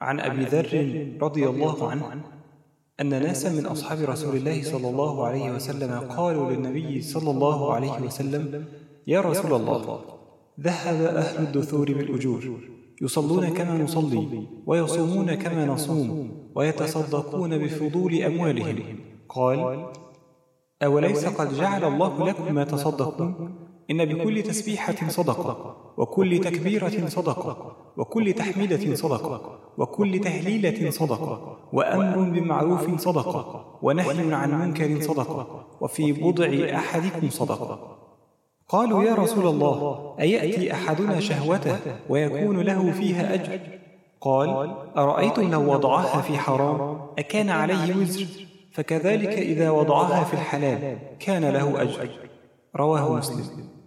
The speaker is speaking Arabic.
عن أبي ذر رضي الله عنه أن ناسا من أصحاب رسول الله صلى الله عليه وسلم قالوا للنبي صلى الله عليه وسلم يا رسول الله ذهب أهل الدثور بالأجور يصلون كما نصلي ويصومون كما نصوم ويتصدقون بفضول أموالهم. قال أوليس قد جعل الله لكم ما تصدقون؟ إن بكل تسبيحة صدقة وكل تكبيرة صدقة وكل تحميدة صدقة. وكل تهليلة صدقة وأمر بمعروف صدقة ونهي عن منكر صدقة. وفي بضع أحدكم صدقة. قالوا يا رسول الله أيأتي أحدنا شهوته ويكون له فيها أجر؟ قال أرأيتم لو وضعها في حرام؟ أكان عليه وزر. فكذلك إذا وضعها في الحلال كان له أجر. رواه مسلم.